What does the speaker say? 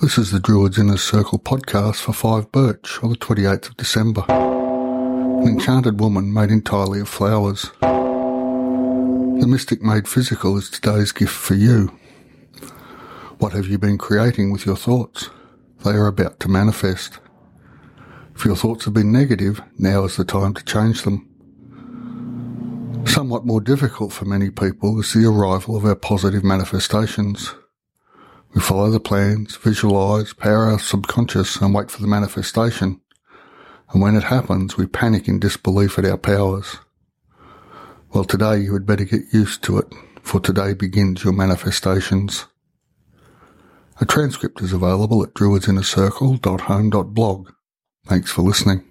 This is the Druids Inner Circle podcast for 5 Birch on the 28th of December. An enchanted woman made entirely of flowers. The mystic made physical is today's gift for you. What have you been creating with your thoughts? They are about to manifest. If your thoughts have been negative, now is the time to change them. Somewhat more difficult for many people is the arrival of our positive manifestations. We follow the plans, visualize, power our subconscious and wait for the manifestation. And when it happens, we panic in disbelief at our powers. Well, today you had better get used to it, for today begins your manifestations. A transcript is available at druidsinnercircle.home.blog. Thanks for listening.